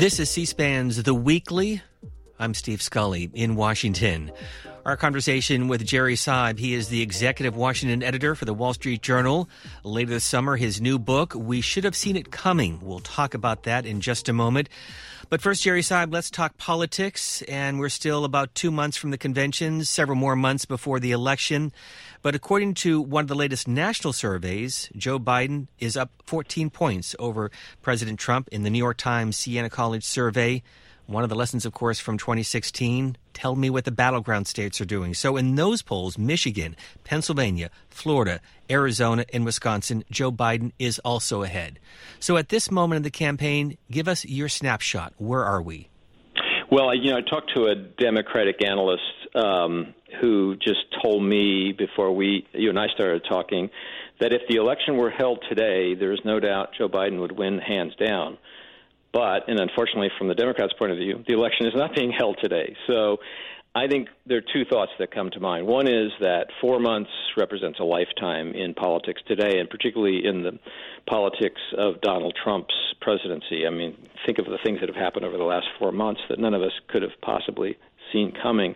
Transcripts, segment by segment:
This is C SPAN's The Weekly. I'm Steve Scully in Washington. Our conversation with Jerry Seib. He is the executive Washington editor for the Wall Street Journal. Later this summer, his new book, We Should Have Seen It Coming. We'll talk about that in just a moment. But first, Jerry Seib, let's talk politics. And we're still about two months from the conventions, several more months before the election. But according to one of the latest national surveys, Joe Biden is up 14 points over President Trump in the New York Times Siena College survey. One of the lessons, of course, from 2016 tell me what the battleground states are doing. So, in those polls, Michigan, Pennsylvania, Florida, Arizona, and Wisconsin, Joe Biden is also ahead. So, at this moment in the campaign, give us your snapshot. Where are we? Well, you know, I talked to a Democratic analyst um, who just told me before we, you and I started talking, that if the election were held today, there's no doubt Joe Biden would win hands down. But, and unfortunately, from the Democrats' point of view, the election is not being held today. So I think there are two thoughts that come to mind. One is that four months represents a lifetime in politics today, and particularly in the politics of Donald Trump's presidency. I mean, think of the things that have happened over the last four months that none of us could have possibly seen coming.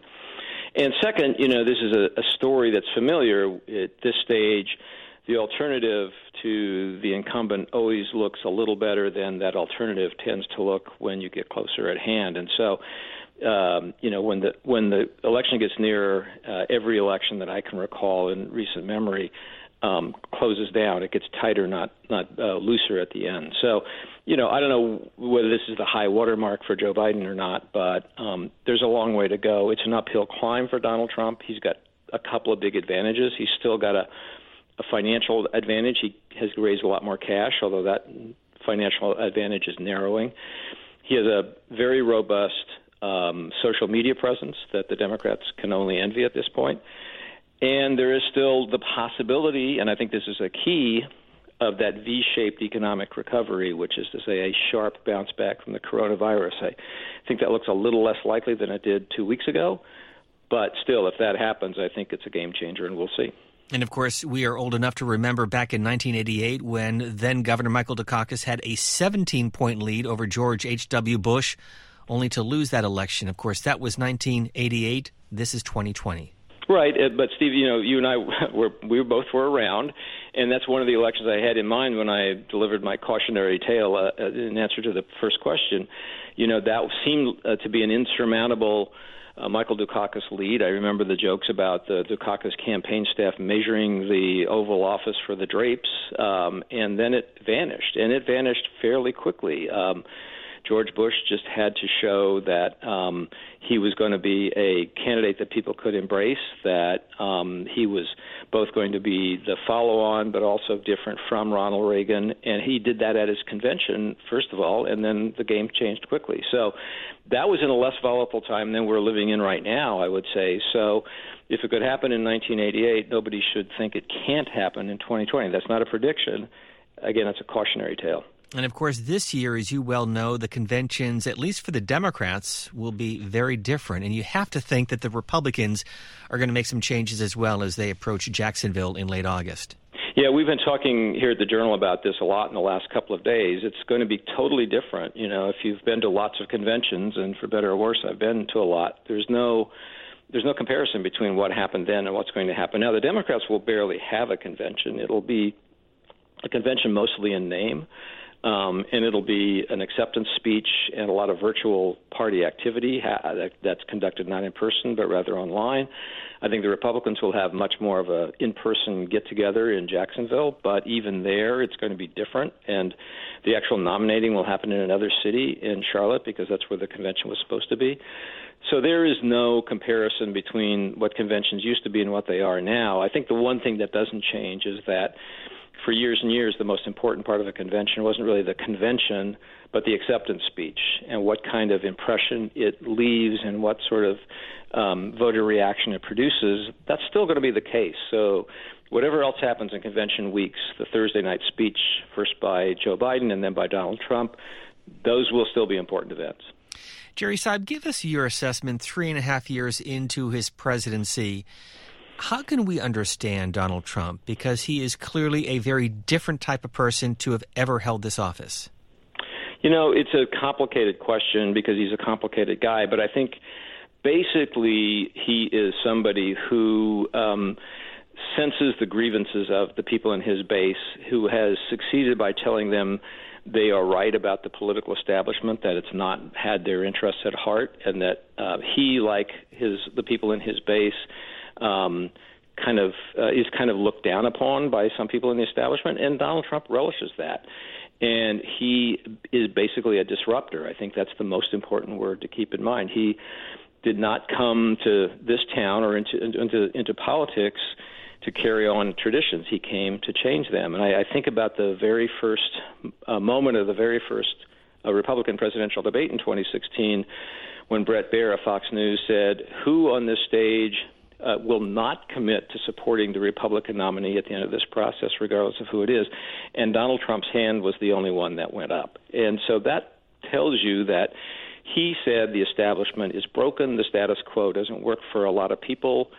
And second, you know, this is a, a story that's familiar at this stage the alternative to the incumbent always looks a little better than that alternative tends to look when you get closer at hand. And so, um, you know, when the when the election gets nearer, uh, every election that I can recall in recent memory um, closes down. It gets tighter, not not uh, looser at the end. So, you know, I don't know whether this is the high watermark for Joe Biden or not, but um, there's a long way to go. It's an uphill climb for Donald Trump. He's got a couple of big advantages. He's still got a a financial advantage. He has raised a lot more cash, although that financial advantage is narrowing. He has a very robust um, social media presence that the Democrats can only envy at this point. And there is still the possibility, and I think this is a key, of that V shaped economic recovery, which is to say a sharp bounce back from the coronavirus. I think that looks a little less likely than it did two weeks ago. But still, if that happens, I think it's a game changer, and we'll see. And of course, we are old enough to remember back in 1988 when then Governor Michael Dukakis had a 17 point lead over George H.W. Bush, only to lose that election. Of course, that was 1988. This is 2020. Right, uh, but Steve, you know, you and I were we both were around, and that's one of the elections I had in mind when I delivered my cautionary tale uh, uh in answer to the first question. You know, that seemed uh, to be an insurmountable uh, Michael Dukakis lead. I remember the jokes about the Dukakis campaign staff measuring the Oval Office for the drapes, um, and then it vanished, and it vanished fairly quickly. Um, George Bush just had to show that um, he was going to be a candidate that people could embrace, that um, he was both going to be the follow on but also different from Ronald Reagan. And he did that at his convention, first of all, and then the game changed quickly. So that was in a less volatile time than we're living in right now, I would say. So if it could happen in 1988, nobody should think it can't happen in 2020. That's not a prediction. Again, it's a cautionary tale. And of course, this year, as you well know, the conventions, at least for the Democrats, will be very different. And you have to think that the Republicans are going to make some changes as well as they approach Jacksonville in late August. Yeah, we've been talking here at the Journal about this a lot in the last couple of days. It's going to be totally different. You know, if you've been to lots of conventions, and for better or worse, I've been to a lot, there's no there's no comparison between what happened then and what's going to happen now. The Democrats will barely have a convention. It'll be a convention mostly in name. Um, and it'll be an acceptance speech and a lot of virtual party activity ha- that's conducted not in person but rather online. I think the Republicans will have much more of a in-person get-together in Jacksonville, but even there, it's going to be different. And the actual nominating will happen in another city in Charlotte because that's where the convention was supposed to be. So there is no comparison between what conventions used to be and what they are now. I think the one thing that doesn't change is that for years and years, the most important part of a convention wasn't really the convention, but the acceptance speech and what kind of impression it leaves and what sort of um, voter reaction it produces. That's still going to be the case. So, whatever else happens in convention weeks, the Thursday night speech, first by Joe Biden and then by Donald Trump, those will still be important events. Jerry Seib, give us your assessment three and a half years into his presidency. How can we understand Donald Trump? Because he is clearly a very different type of person to have ever held this office. You know, it's a complicated question because he's a complicated guy, but I think basically he is somebody who um, senses the grievances of the people in his base, who has succeeded by telling them they are right about the political establishment, that it's not had their interests at heart, and that uh, he, like his the people in his base, um, kind of uh, is kind of looked down upon by some people in the establishment, and Donald Trump relishes that. And he is basically a disruptor. I think that's the most important word to keep in mind. He did not come to this town or into into into politics to carry on traditions. He came to change them. And I, I think about the very first uh, moment of the very first uh, Republican presidential debate in 2016 when Bret Baier of Fox News said, Who on this stage uh, will not commit to supporting the Republican nominee at the end of this process, regardless of who it is. And Donald Trump's hand was the only one that went up. And so that tells you that he said the establishment is broken, the status quo doesn't work for a lot of people,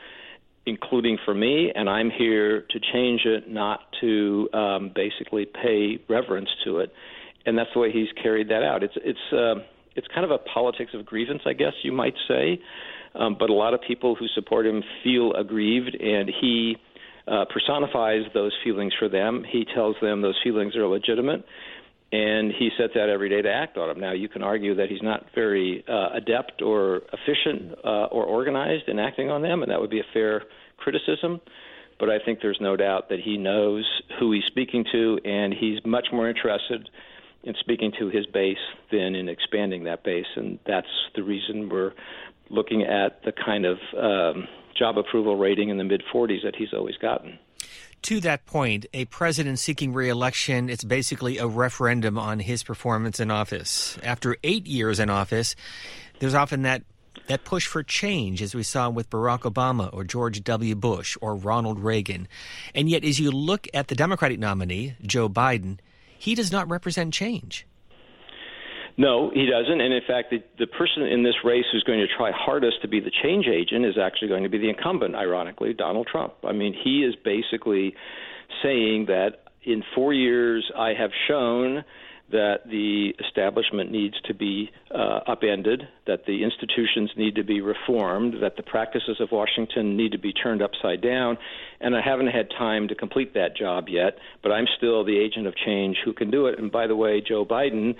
including for me, and I'm here to change it, not to um, basically pay reverence to it. And that's the way he's carried that out. It's it's uh, it's kind of a politics of grievance, I guess you might say. Um, but a lot of people who support him feel aggrieved, and he uh, personifies those feelings for them. He tells them those feelings are legitimate, and he sets out every day to act on them. Now, you can argue that he's not very uh, adept or efficient uh, or organized in acting on them, and that would be a fair criticism. But I think there's no doubt that he knows who he's speaking to, and he's much more interested in speaking to his base than in expanding that base, and that's the reason we're looking at the kind of um, job approval rating in the mid 40s that he's always gotten. To that point, a president seeking reelection, it's basically a referendum on his performance in office. After eight years in office, there's often that that push for change, as we saw with Barack Obama or George W. Bush or Ronald Reagan. And yet, as you look at the Democratic nominee, Joe Biden, he does not represent change. No, he doesn't. And in fact, the, the person in this race who's going to try hardest to be the change agent is actually going to be the incumbent, ironically, Donald Trump. I mean, he is basically saying that in four years, I have shown that the establishment needs to be uh, upended, that the institutions need to be reformed, that the practices of Washington need to be turned upside down, and I haven't had time to complete that job yet, but I'm still the agent of change who can do it. And by the way, Joe Biden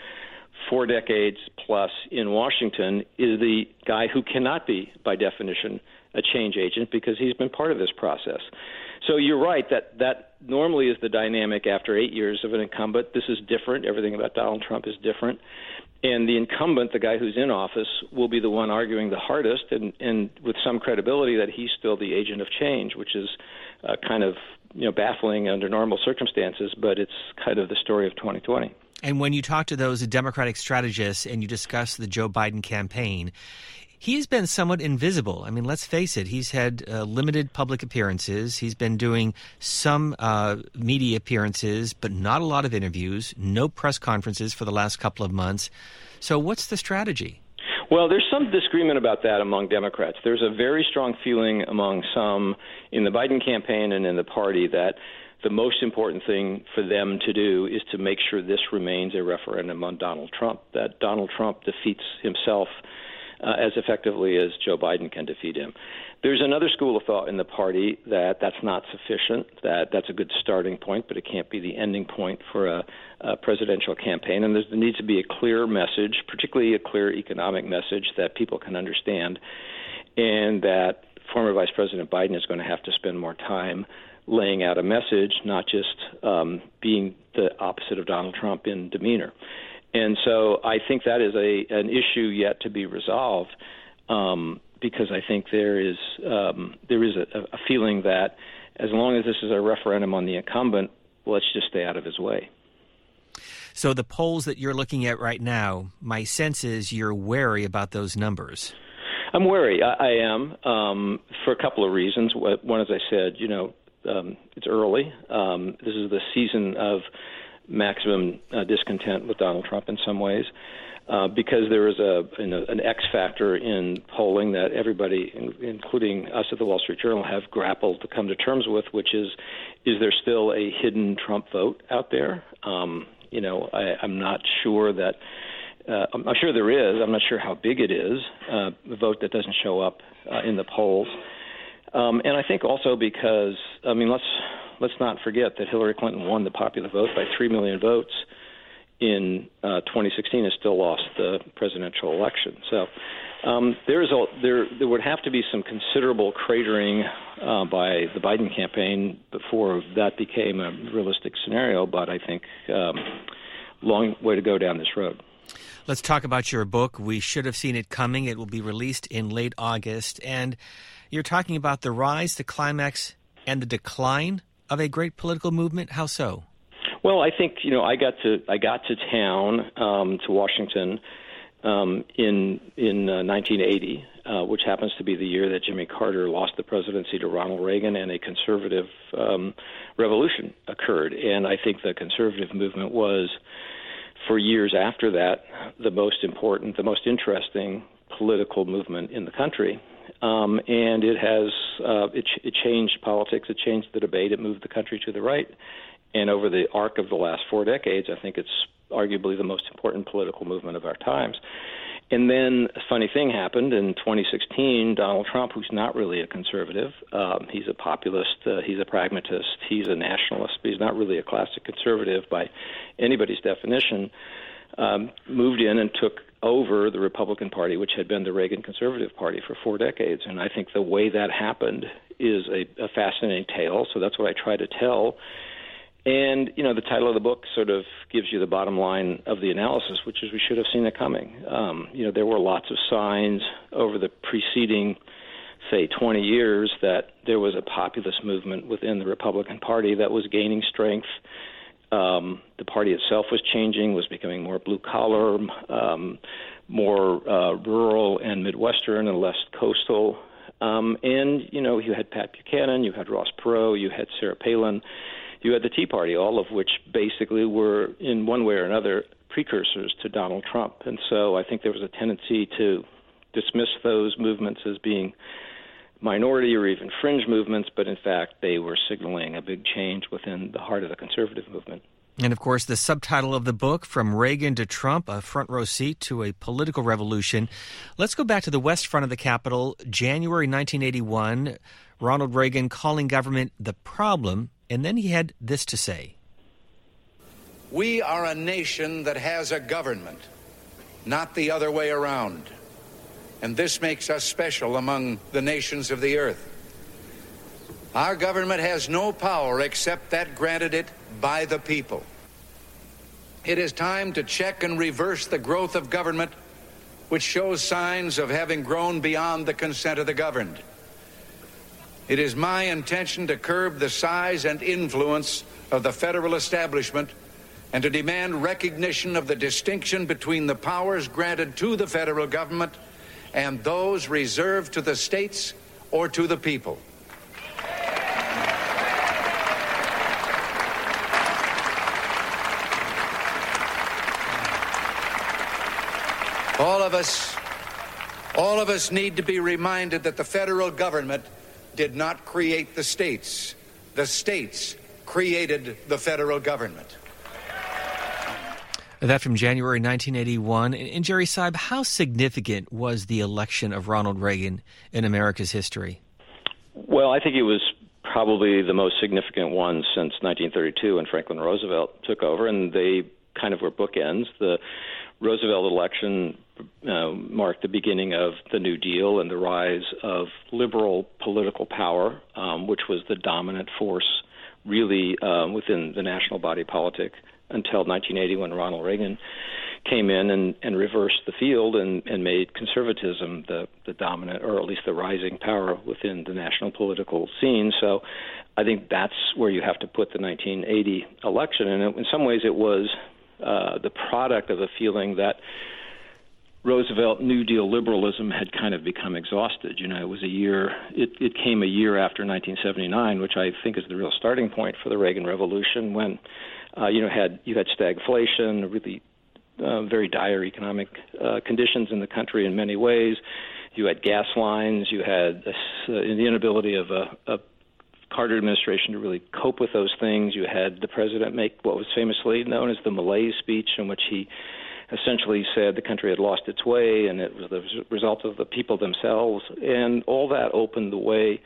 four decades plus in Washington is the guy who cannot be, by definition, a change agent because he's been part of this process. So you're right that that normally is the dynamic after eight years of an incumbent. This is different. Everything about Donald Trump is different. And the incumbent, the guy who's in office, will be the one arguing the hardest and, and with some credibility that he's still the agent of change, which is uh, kind of you know baffling under normal circumstances, but it's kind of the story of 2020. And when you talk to those Democratic strategists and you discuss the Joe Biden campaign, he's been somewhat invisible. I mean, let's face it, he's had uh, limited public appearances. He's been doing some uh, media appearances, but not a lot of interviews, no press conferences for the last couple of months. So, what's the strategy? Well, there's some disagreement about that among Democrats. There's a very strong feeling among some in the Biden campaign and in the party that the most important thing for them to do is to make sure this remains a referendum on Donald Trump, that Donald Trump defeats himself uh, as effectively as Joe Biden can defeat him. There's another school of thought in the party that that's not sufficient, that that's a good starting point, but it can't be the ending point for a, a presidential campaign. And there needs to be a clear message, particularly a clear economic message that people can understand, and that former Vice President Biden is going to have to spend more time laying out a message, not just um, being the opposite of Donald Trump in demeanor. And so I think that is a an issue yet to be resolved. Um, because I think there is um, there is a, a feeling that as long as this is a referendum on the incumbent, let's just stay out of his way. So the polls that you're looking at right now, my sense is you're wary about those numbers. I'm wary. I, I am um, for a couple of reasons. One, as I said, you know, um, it's early. Um, this is the season of maximum uh, discontent with Donald Trump in some ways uh, because there is a you know, an X factor in polling that everybody, including us at the Wall Street Journal, have grappled to come to terms with, which is, is there still a hidden Trump vote out there? Um, you know, I, I'm not sure that. Uh, I'm sure there is. I'm not sure how big it is. Uh, a vote that doesn't show up uh, in the polls, um, and I think also because I mean let's let's not forget that Hillary Clinton won the popular vote by three million votes in uh, 2016 has still lost the presidential election. So um, there is a there there would have to be some considerable cratering uh, by the Biden campaign before that became a realistic scenario. But I think um, long way to go down this road. Let's talk about your book. We should have seen it coming. It will be released in late August, and you're talking about the rise, the climax, and the decline of a great political movement. How so? Well, I think you know I got to I got to town um, to Washington um, in in uh, 1980, uh, which happens to be the year that Jimmy Carter lost the presidency to Ronald Reagan, and a conservative um, revolution occurred. And I think the conservative movement was, for years after that, the most important, the most interesting political movement in the country. Um, and it has uh, it, it changed politics, it changed the debate, it moved the country to the right, and over the arc of the last four decades, I think it's arguably the most important political movement of our times. And then a funny thing happened in 2016. Donald Trump, who's not really a conservative, um, he's a populist, uh, he's a pragmatist, he's a nationalist, but he's not really a classic conservative by anybody's definition, um, moved in and took over the Republican Party, which had been the Reagan Conservative Party for four decades. And I think the way that happened is a, a fascinating tale. So that's what I try to tell and you know, the title of the book sort of gives you the bottom line of the analysis, which is we should have seen it coming. Um, you know, there were lots of signs over the preceding, say, 20 years that there was a populist movement within the Republican Party that was gaining strength. Um, the party itself was changing, was becoming more blue collar, um, more uh, rural and midwestern, and less coastal. Um, and you know, you had Pat Buchanan, you had Ross Perot, you had Sarah Palin you had the Tea Party, all of which basically were, in one way or another, precursors to Donald Trump. And so I think there was a tendency to dismiss those movements as being minority or even fringe movements, but in fact, they were signaling a big change within the heart of the conservative movement. And of course, the subtitle of the book, From Reagan to Trump, a front row seat to a political revolution. Let's go back to the west front of the Capitol, January 1981. Ronald Reagan calling government the problem and then he had this to say We are a nation that has a government, not the other way around. And this makes us special among the nations of the earth. Our government has no power except that granted it by the people. It is time to check and reverse the growth of government, which shows signs of having grown beyond the consent of the governed. It is my intention to curb the size and influence of the federal establishment and to demand recognition of the distinction between the powers granted to the federal government and those reserved to the states or to the people. All of us, all of us need to be reminded that the federal government did not create the states. The states created the federal government. That from January 1981. And Jerry Seib, how significant was the election of Ronald Reagan in America's history? Well, I think it was probably the most significant one since 1932 when Franklin Roosevelt took over, and they kind of were bookends. The Roosevelt election uh, marked the beginning of the New Deal and the rise of liberal political power, um, which was the dominant force really um, within the national body politic until 1980 when Ronald Reagan came in and, and reversed the field and, and made conservatism the, the dominant, or at least the rising power within the national political scene. So I think that's where you have to put the 1980 election. And in some ways, it was uh, the product of a feeling that Roosevelt New Deal liberalism had kind of become exhausted. You know, it was a year. It, it came a year after 1979, which I think is the real starting point for the Reagan Revolution, when uh, you know had you had stagflation, really uh, very dire economic uh, conditions in the country in many ways. You had gas lines. You had uh, the inability of a, a Carter administration to really cope with those things. You had the president make what was famously known as the malaise speech, in which he essentially said the country had lost its way and it was the result of the people themselves. And all that opened the way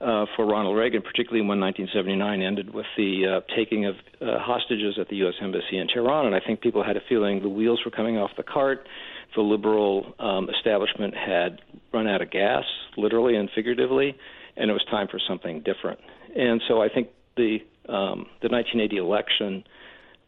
uh, for Ronald Reagan, particularly when 1979 ended with the uh, taking of uh, hostages at the U.S. Embassy in Tehran. And I think people had a feeling the wheels were coming off the cart. The liberal um, establishment had run out of gas, literally and figuratively, and it was time for something different. And so I think the um, the 1980 election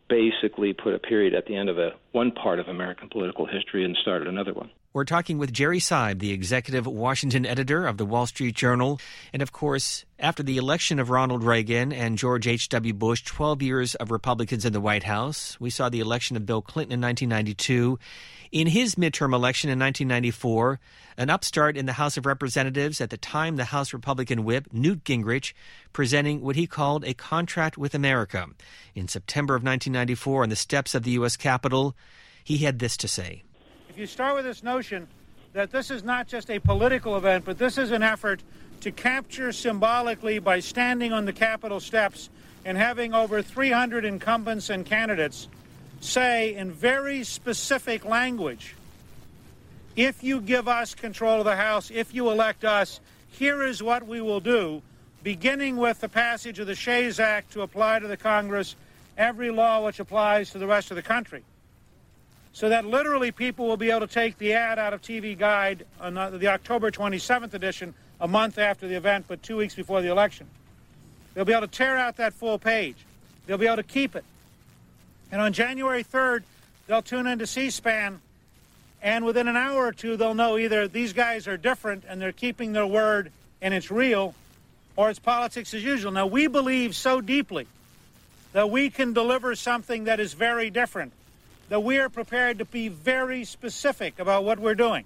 basically put a period at the end of a one part of American political history and started another one. We're talking with Jerry Seib, the executive Washington editor of the Wall Street Journal. And of course, after the election of Ronald Reagan and George H.W. Bush, 12 years of Republicans in the White House, we saw the election of Bill Clinton in 1992. In his midterm election in 1994, an upstart in the House of Representatives, at the time the House Republican whip, Newt Gingrich, presenting what he called a contract with America. In September of 1994, on the steps of the U.S. Capitol, he had this to say you start with this notion that this is not just a political event, but this is an effort to capture symbolically by standing on the Capitol steps and having over 300 incumbents and candidates say in very specific language if you give us control of the House, if you elect us, here is what we will do, beginning with the passage of the Shays Act to apply to the Congress every law which applies to the rest of the country so that literally people will be able to take the ad out of TV Guide on the October 27th edition, a month after the event, but two weeks before the election. They'll be able to tear out that full page. They'll be able to keep it. And on January 3rd, they'll tune into C SPAN, and within an hour or two, they'll know either these guys are different and they're keeping their word and it's real, or it's politics as usual. Now, we believe so deeply that we can deliver something that is very different that we are prepared to be very specific about what we're doing.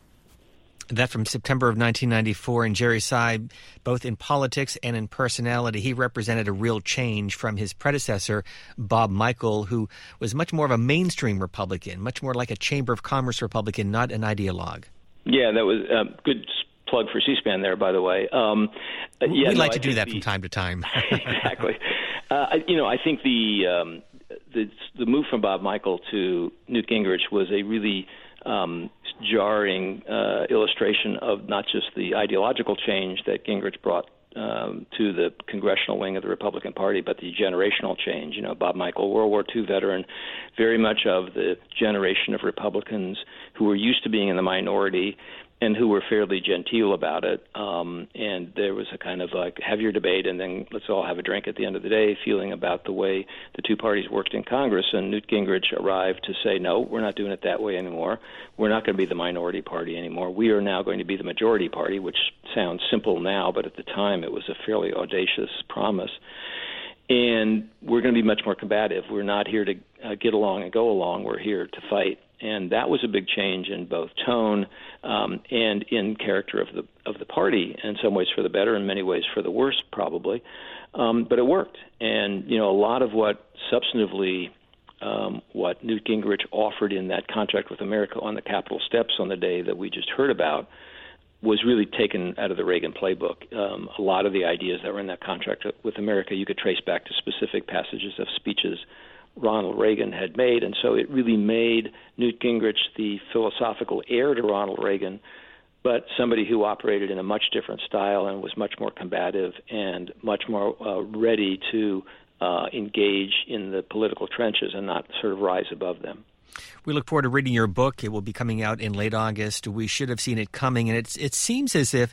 That from September of 1994. And Jerry Seib, both in politics and in personality, he represented a real change from his predecessor, Bob Michel, who was much more of a mainstream Republican, much more like a Chamber of Commerce Republican, not an ideologue. Yeah, that was a um, good plug for C-SPAN there, by the way. Um, uh, yeah, we no, like to I do that the, from time to time. exactly. Uh, you know, I think the um, the the move from Bob Michel to Newt Gingrich was a really um, jarring uh, illustration of not just the ideological change that Gingrich brought um, to the congressional wing of the Republican Party, but the generational change. You know, Bob Michel, World War II veteran, very much of the generation of Republicans who were used to being in the minority and who were fairly genteel about it. Um, and there was a kind of like heavier debate, and then let's all have a drink at the end of the day, feeling about the way the two parties worked in Congress. And Newt Gingrich arrived to say, no, we're not doing it that way anymore. We're not going to be the minority party anymore. We are now going to be the majority party, which sounds simple now, but at the time it was a fairly audacious promise. And we're going to be much more combative. We're not here to uh, get along and go along. We're here to fight and that was a big change in both tone um, and in character of the of the party. In some ways for the better, in many ways for the worse, probably. Um, but it worked, and you know a lot of what substantively um, what Newt Gingrich offered in that contract with America on the Capitol steps on the day that we just heard about was really taken out of the Reagan playbook. Um, a lot of the ideas that were in that contract with America you could trace back to specific passages of speeches Ronald Reagan had made. And so it really made Newt Gingrich the philosophical heir to Ronald Reagan, but somebody who operated in a much different style and was much more combative and much more uh, ready to uh, engage in the political trenches and not sort of rise above them. We look forward to reading your book. It will be coming out in late August. We should have seen it coming, and it's, it seems as if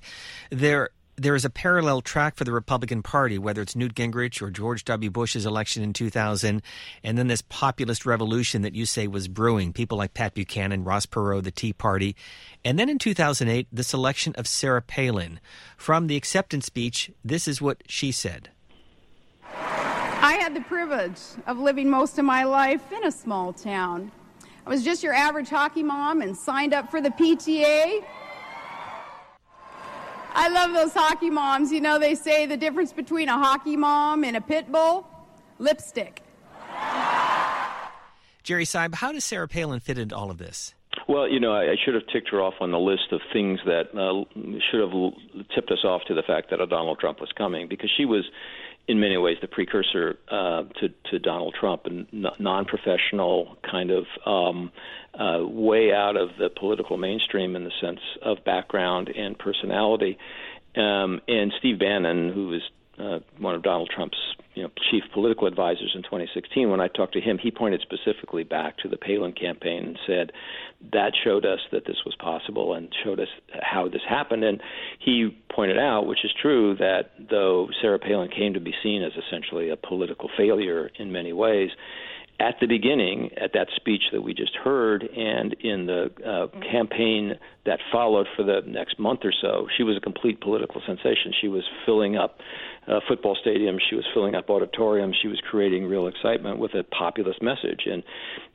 there there is a parallel track for the Republican Party, whether it's Newt Gingrich or George W. Bush's election in 2000, and then this populist revolution that you say was brewing. People like Pat Buchanan, Ross Perot, the Tea Party. And then in 2008, the selection of Sarah Palin. From the acceptance speech, this is what she said. I had the privilege of living most of my life in a small town. I was just your average hockey mom and signed up for the PTA. I love those hockey moms. You know, they say the difference between a hockey mom and a pit bull lipstick. Jerry Seib, how does Sarah Palin fit into all of this? Well, you know, I, I should have ticked her off on the list of things that uh, should have tipped us off to the fact that a Donald Trump was coming because she was in many ways the precursor uh, to, to Donald Trump and non-professional kind of um, uh, way out of the political mainstream in the sense of background and personality. Um, and Steve Bannon, who was uh, one of Donald Trump's you know, chief political advisors in 2016, when I talked to him, he pointed specifically back to the Palin campaign and said that showed us that this was possible and showed us how this happened. And he pointed out, which is true, that though Sarah Palin came to be seen as essentially a political failure in many ways, at the beginning, at that speech that we just heard, and in the uh, campaign that followed for the next month or so, she was a complete political sensation. She was filling up uh, football stadiums, she was filling up auditoriums, she was creating real excitement with a populist message. And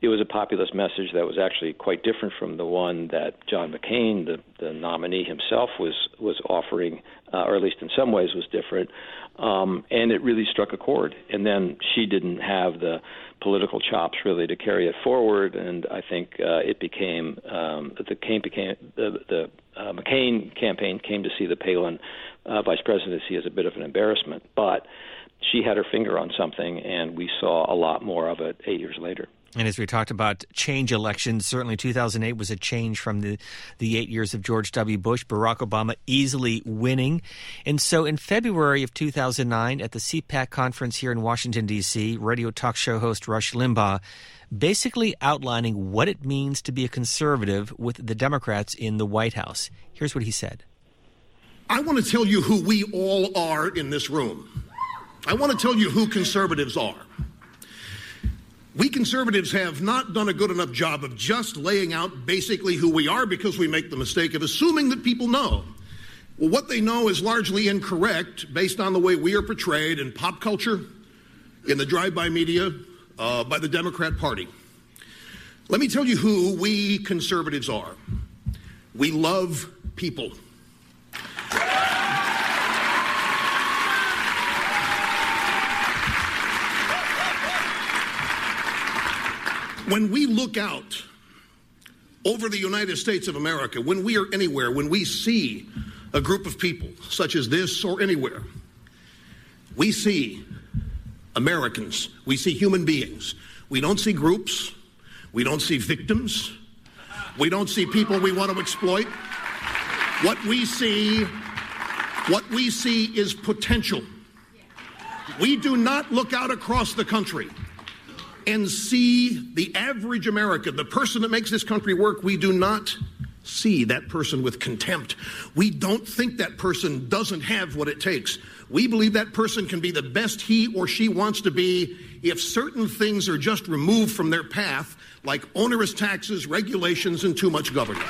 it was a populist message that was actually quite different from the one that John McCain, the, the nominee himself, was, was offering, uh, or at least in some ways was different. Um, and it really struck a chord. And then she didn't have the political chops really to carry it forward, and I think uh, it became um, the came became the, the uh, McCain campaign came to see the Palin uh, vice presidency as a bit of an embarrassment, but she had her finger on something, and we saw a lot more of it eight years later. And as we talked about change elections, certainly 2008 was a change from the, the eight years of George W. Bush, Barack Obama easily winning. And so in February of 2009, at the CPAC conference here in Washington, D.C., radio talk show host Rush Limbaugh basically outlining what it means to be a conservative with the Democrats in the White House. Here's what he said I want to tell you who we all are in this room. I want to tell you who conservatives are. We conservatives have not done a good enough job of just laying out basically who we are because we make the mistake of assuming that people know. Well, what they know is largely incorrect based on the way we are portrayed in pop culture, in the drive by media, uh, by the Democrat Party. Let me tell you who we conservatives are. We love people. When we look out over the United States of America, when we are anywhere, when we see a group of people such as this or anywhere, we see Americans, we see human beings. We don't see groups, we don't see victims, we don't see people we want to exploit. What we see, what we see is potential. We do not look out across the country and see the average American, the person that makes this country work, we do not see that person with contempt. We don't think that person doesn't have what it takes. We believe that person can be the best he or she wants to be if certain things are just removed from their path, like onerous taxes, regulations, and too much government.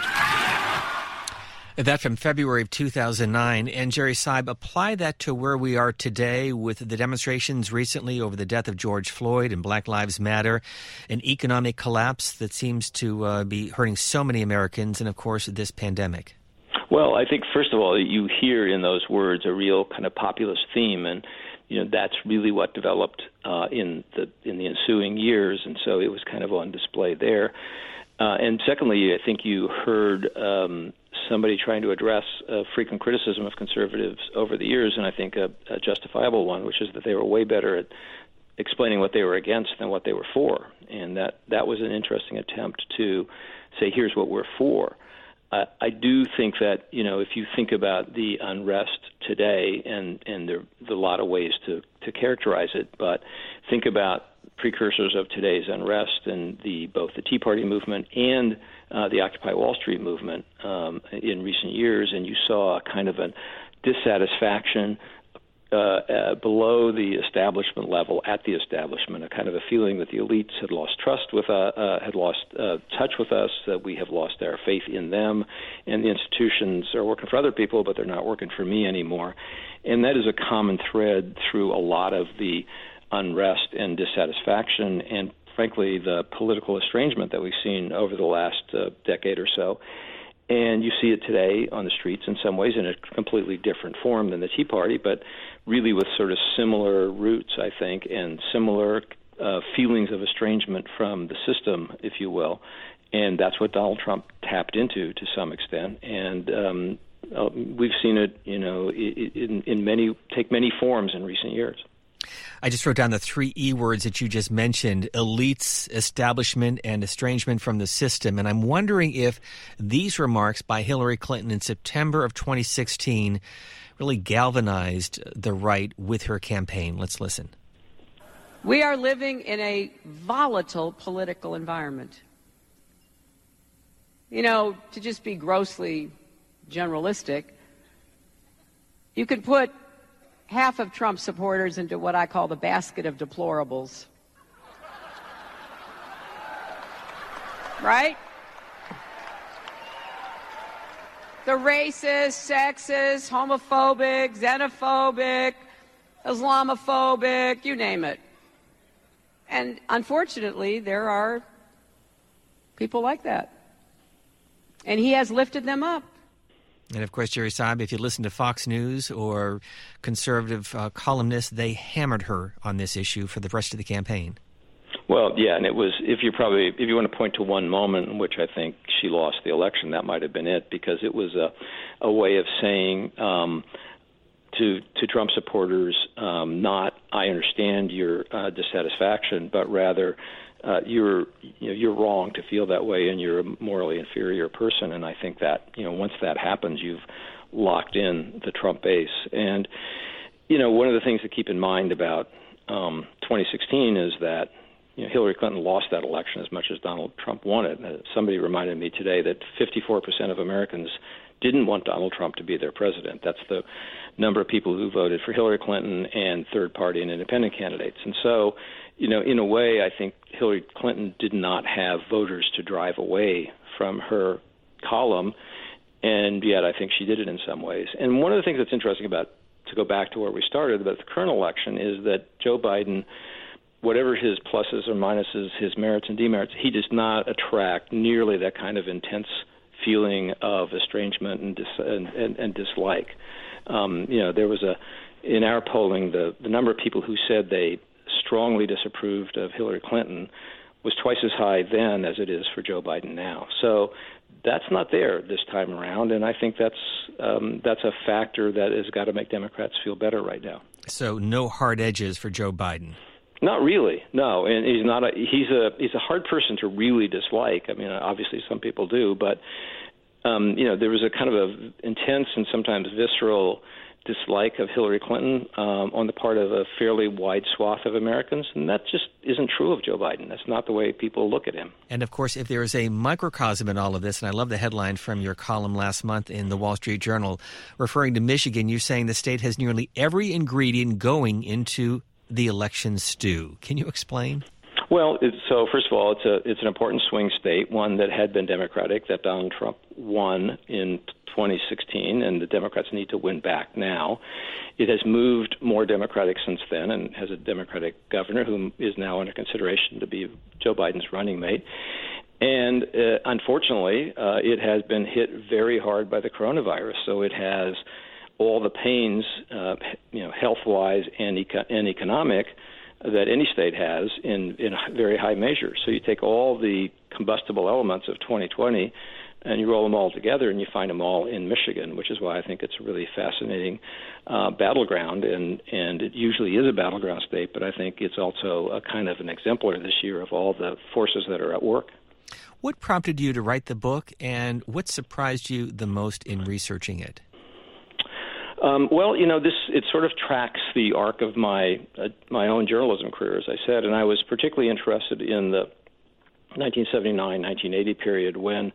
That from February of 2009. And Jerry Seib, apply that to where we are today with the demonstrations recently over the death of George Floyd and Black Lives Matter, an economic collapse that seems to uh, be hurting so many Americans, and of course, this pandemic. Well, I think, first of all, you hear in those words a real kind of populist theme. And you know that's really what developed uh, in the in the ensuing years, and so it was kind of on display there. Uh, and secondly, I think you heard um, somebody trying to address a frequent criticism of conservatives over the years, and I think a, a justifiable one, which is that they were way better at explaining what they were against than what they were for, and that that was an interesting attempt to say, here's what we're for. I do think that you know if you think about the unrest today, and and there, there are a lot of ways to to characterize it, but think about precursors of today's unrest and the both the Tea Party movement and uh, the Occupy Wall Street movement um, in recent years, and you saw a kind of a dissatisfaction uh, uh, below the establishment level at the establishment, a kind of a feeling that the elites had lost trust with, uh, uh, had lost uh, touch with us, that we have lost our faith in them, and the institutions are working for other people, but they're not working for me anymore. And that is a common thread through a lot of the unrest and dissatisfaction and frankly the political estrangement that we've seen over the last uh, decade or so and you see it today on the streets in some ways in a completely different form than the Tea Party, but really with sort of similar roots, I think, and similar uh, feelings of estrangement from the system, if you will. And that's what Donald Trump tapped into to some extent. And um, uh, we've seen it, you know, in, in many take many forms in recent years. I just wrote down the three E words that you just mentioned elites, establishment, and estrangement from the system. And I'm wondering if these remarks by Hillary Clinton in September of 2016 really galvanized the right with her campaign. Let's listen. We are living in a volatile political environment. You know, to just be grossly generalistic, you could put half of Trump supporters into what I call the basket of deplorables. right? The racist, sexist, homophobic, xenophobic, Islamophobic, you name it. And unfortunately, there are people like that. And he has lifted them up. And of course, Jerry Seib, if you listen to Fox News or conservative uh, columnists, they hammered her on this issue for the rest of the campaign. Well, yeah, and it was if you probably if you want to point to one moment in which I think she lost the election, that might have been it because it was a a way of saying um, to to Trump supporters, um, not I understand your uh, dissatisfaction, but rather uh, you're you know, you're wrong to feel that way, and you're a morally inferior person. And I think that you know once that happens, you've locked in the Trump base. And you know one of the things to keep in mind about um, 2016 is that you know, Hillary Clinton lost that election as much as Donald Trump won it. Uh, somebody reminded me today that 54% of Americans didn't want Donald Trump to be their president. That's the number of people who voted for Hillary Clinton and third party and independent candidates. And so you know, in a way, I think Hillary Clinton did not have voters to drive away from her column, and yet I think she did it in some ways. And one of the things that's interesting about, to go back to where we started, about the current election, is that Joe Biden, whatever his pluses or minuses, his merits and demerits, he does not attract nearly that kind of intense feeling of estrangement and, dis- and, and, and dislike. Um, you know, there was a in our polling the the number of people who said they strongly disapproved of Hillary Clinton was twice as high then as it is for Joe Biden now. So that's not there this time around, and I think that's um, that's a factor that has got to make Democrats feel better right now. So no hard edges for Joe Biden. Not really, no. And he's not a he's a he's a hard person to really dislike. I mean, obviously some people do, but um, you know, there was a kind of a intense and sometimes visceral dislike of Hillary Clinton um, on the part of a fairly wide swath of Americans, and that just isn't true of Joe Biden. That's not the way people look at him. And of course, if there is a microcosm in all of this, and I love the headline from your column last month in the Wall Street Journal, referring to Michigan, you're saying the state has nearly every ingredient going into the election stew. Can you explain? Well, so first of all, it's a it's an important swing state, one that had been Democratic that Donald Trump won in 2016, and the Democrats need to win back now. It has moved more Democratic since then, and has a Democratic governor who is now under consideration to be Joe Biden's running mate. And uh, unfortunately, uh, it has been hit very hard by the coronavirus. So it has all the pains, uh, you know, health-wise and, eco- and economic that any state has in in very high measure. So you take all the combustible elements of 2020, and you roll them all together and you find them all in Michigan, which is why I think it's a really fascinating uh, battleground. And and it usually is a battleground state, but I think it's also a kind of an exemplar this year of all the forces that are at work. What prompted you to write the book, and what surprised you the most in researching it? Um, well, you know, this it sort of tracks the arc of my uh, my own journalism career, as I said, and I was particularly interested in the 1979-1980 period when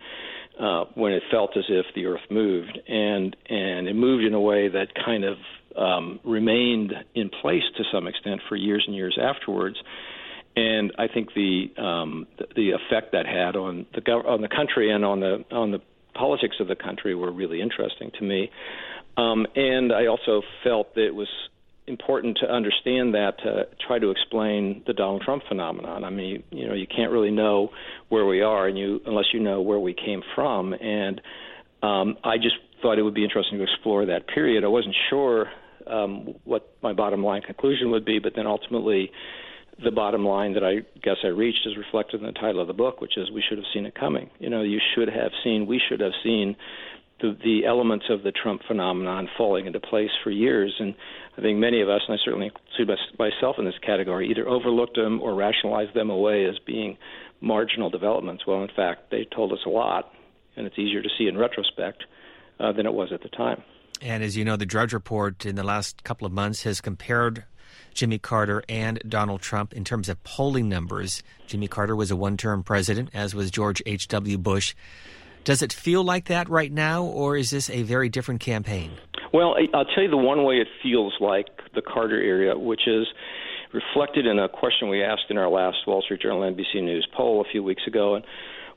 uh, when it felt as if the Earth moved, and and it moved in a way that kind of um, remained in place to some extent for years and years afterwards. And I think the um, the, effect that had on the on the country and on the on the politics of the country were really interesting to me. Um, and I also felt that it was important to understand that to try to explain the Donald Trump phenomenon. I mean, you know, you can't really know where we are, and you unless you know where we came from. And um, I just thought it would be interesting to explore that period. I wasn't sure um, what my bottom line conclusion would be, but then ultimately, the bottom line that I guess I reached is reflected in the title of the book, which is "We should have seen it coming." You know, you should have seen. We should have seen the, the elements of the Trump phenomenon falling into place for years. And I think many of us, and I certainly see myself in this category, either overlooked them or rationalized them away as being marginal developments. Well, in fact, they told us a lot, and it's easier to see in retrospect uh, than it was at the time. And as you know, the Drudge Report in the last couple of months has compared Jimmy Carter and Donald Trump in terms of polling numbers. Jimmy Carter was a one term president, as was George H.W. Bush. Does it feel like that right now, or is this a very different campaign? Well, I'll tell you the one way it feels like the Carter area, which is reflected in a question we asked in our last Wall Street Journal NBC News poll a few weeks ago. And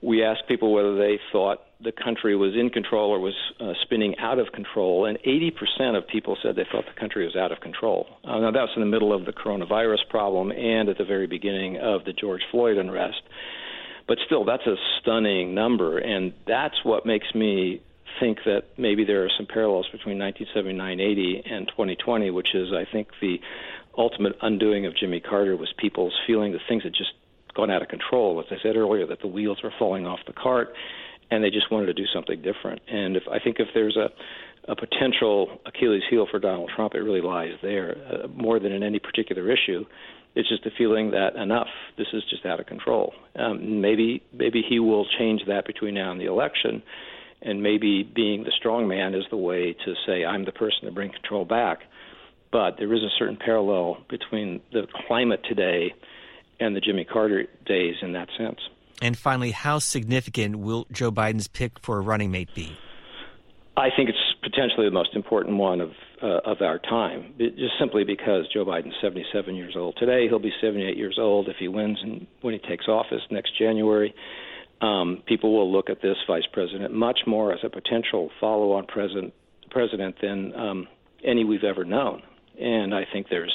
we asked people whether they thought the country was in control or was uh, spinning out of control, and 80% of people said they thought the country was out of control. Uh, now, that was in the middle of the coronavirus problem and at the very beginning of the George Floyd unrest. But still, that's a stunning number, and that's what makes me think that maybe there are some parallels between 1979 80 and 2020, which is, I think, the ultimate undoing of Jimmy Carter was people's feeling that things had just gone out of control. As I said earlier, that the wheels were falling off the cart, and they just wanted to do something different. And if I think if there's a a potential Achilles heel for Donald Trump, it really lies there uh, more than in any particular issue. It's just a feeling that enough. This is just out of control. Um, maybe maybe he will change that between now and the election, and maybe being the strong man is the way to say I'm the person to bring control back. But there is a certain parallel between the climate today and the Jimmy Carter days in that sense. And finally, how significant will Joe Biden's pick for a running mate be? I think it's potentially the most important one of uh, of our time, it, just simply because Joe Biden's 77 years old today. He'll be 78 years old if he wins and when he takes office next January. Um, people will look at this vice president much more as a potential follow-on president president than um, any we've ever known, and I think there's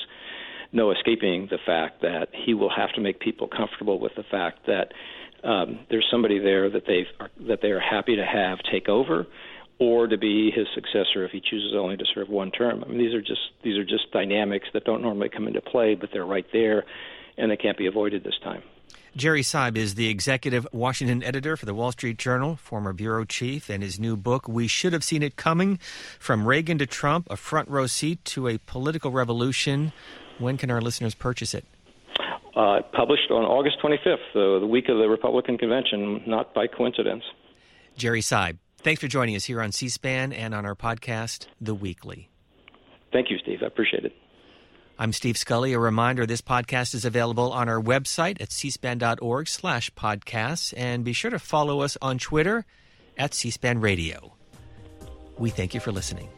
no escaping the fact that he will have to make people comfortable with the fact that um, there's somebody there that they that they are happy to have take over or to be his successor if he chooses only to serve one term. I mean, these are just these are just dynamics that don't normally come into play, but they're right there, and they can't be avoided this time. Jerry Seib is the executive Washington editor for the Wall Street Journal, former bureau chief, and his new book, We Should Have Seen It Coming From Reagan to Trump, a front row seat to a political revolution. When can our listeners purchase it? Uh, published on August 25th, uh, the week of the Republican convention, not by coincidence. Jerry Seib, Thanks for joining us here on C SPAN and on our podcast, The Weekly. Thank you, Steve. I appreciate it. I'm Steve Scully. A reminder this podcast is available on our website at cspan.org slash podcasts. And be sure to follow us on Twitter at cspan radio. We thank you for listening.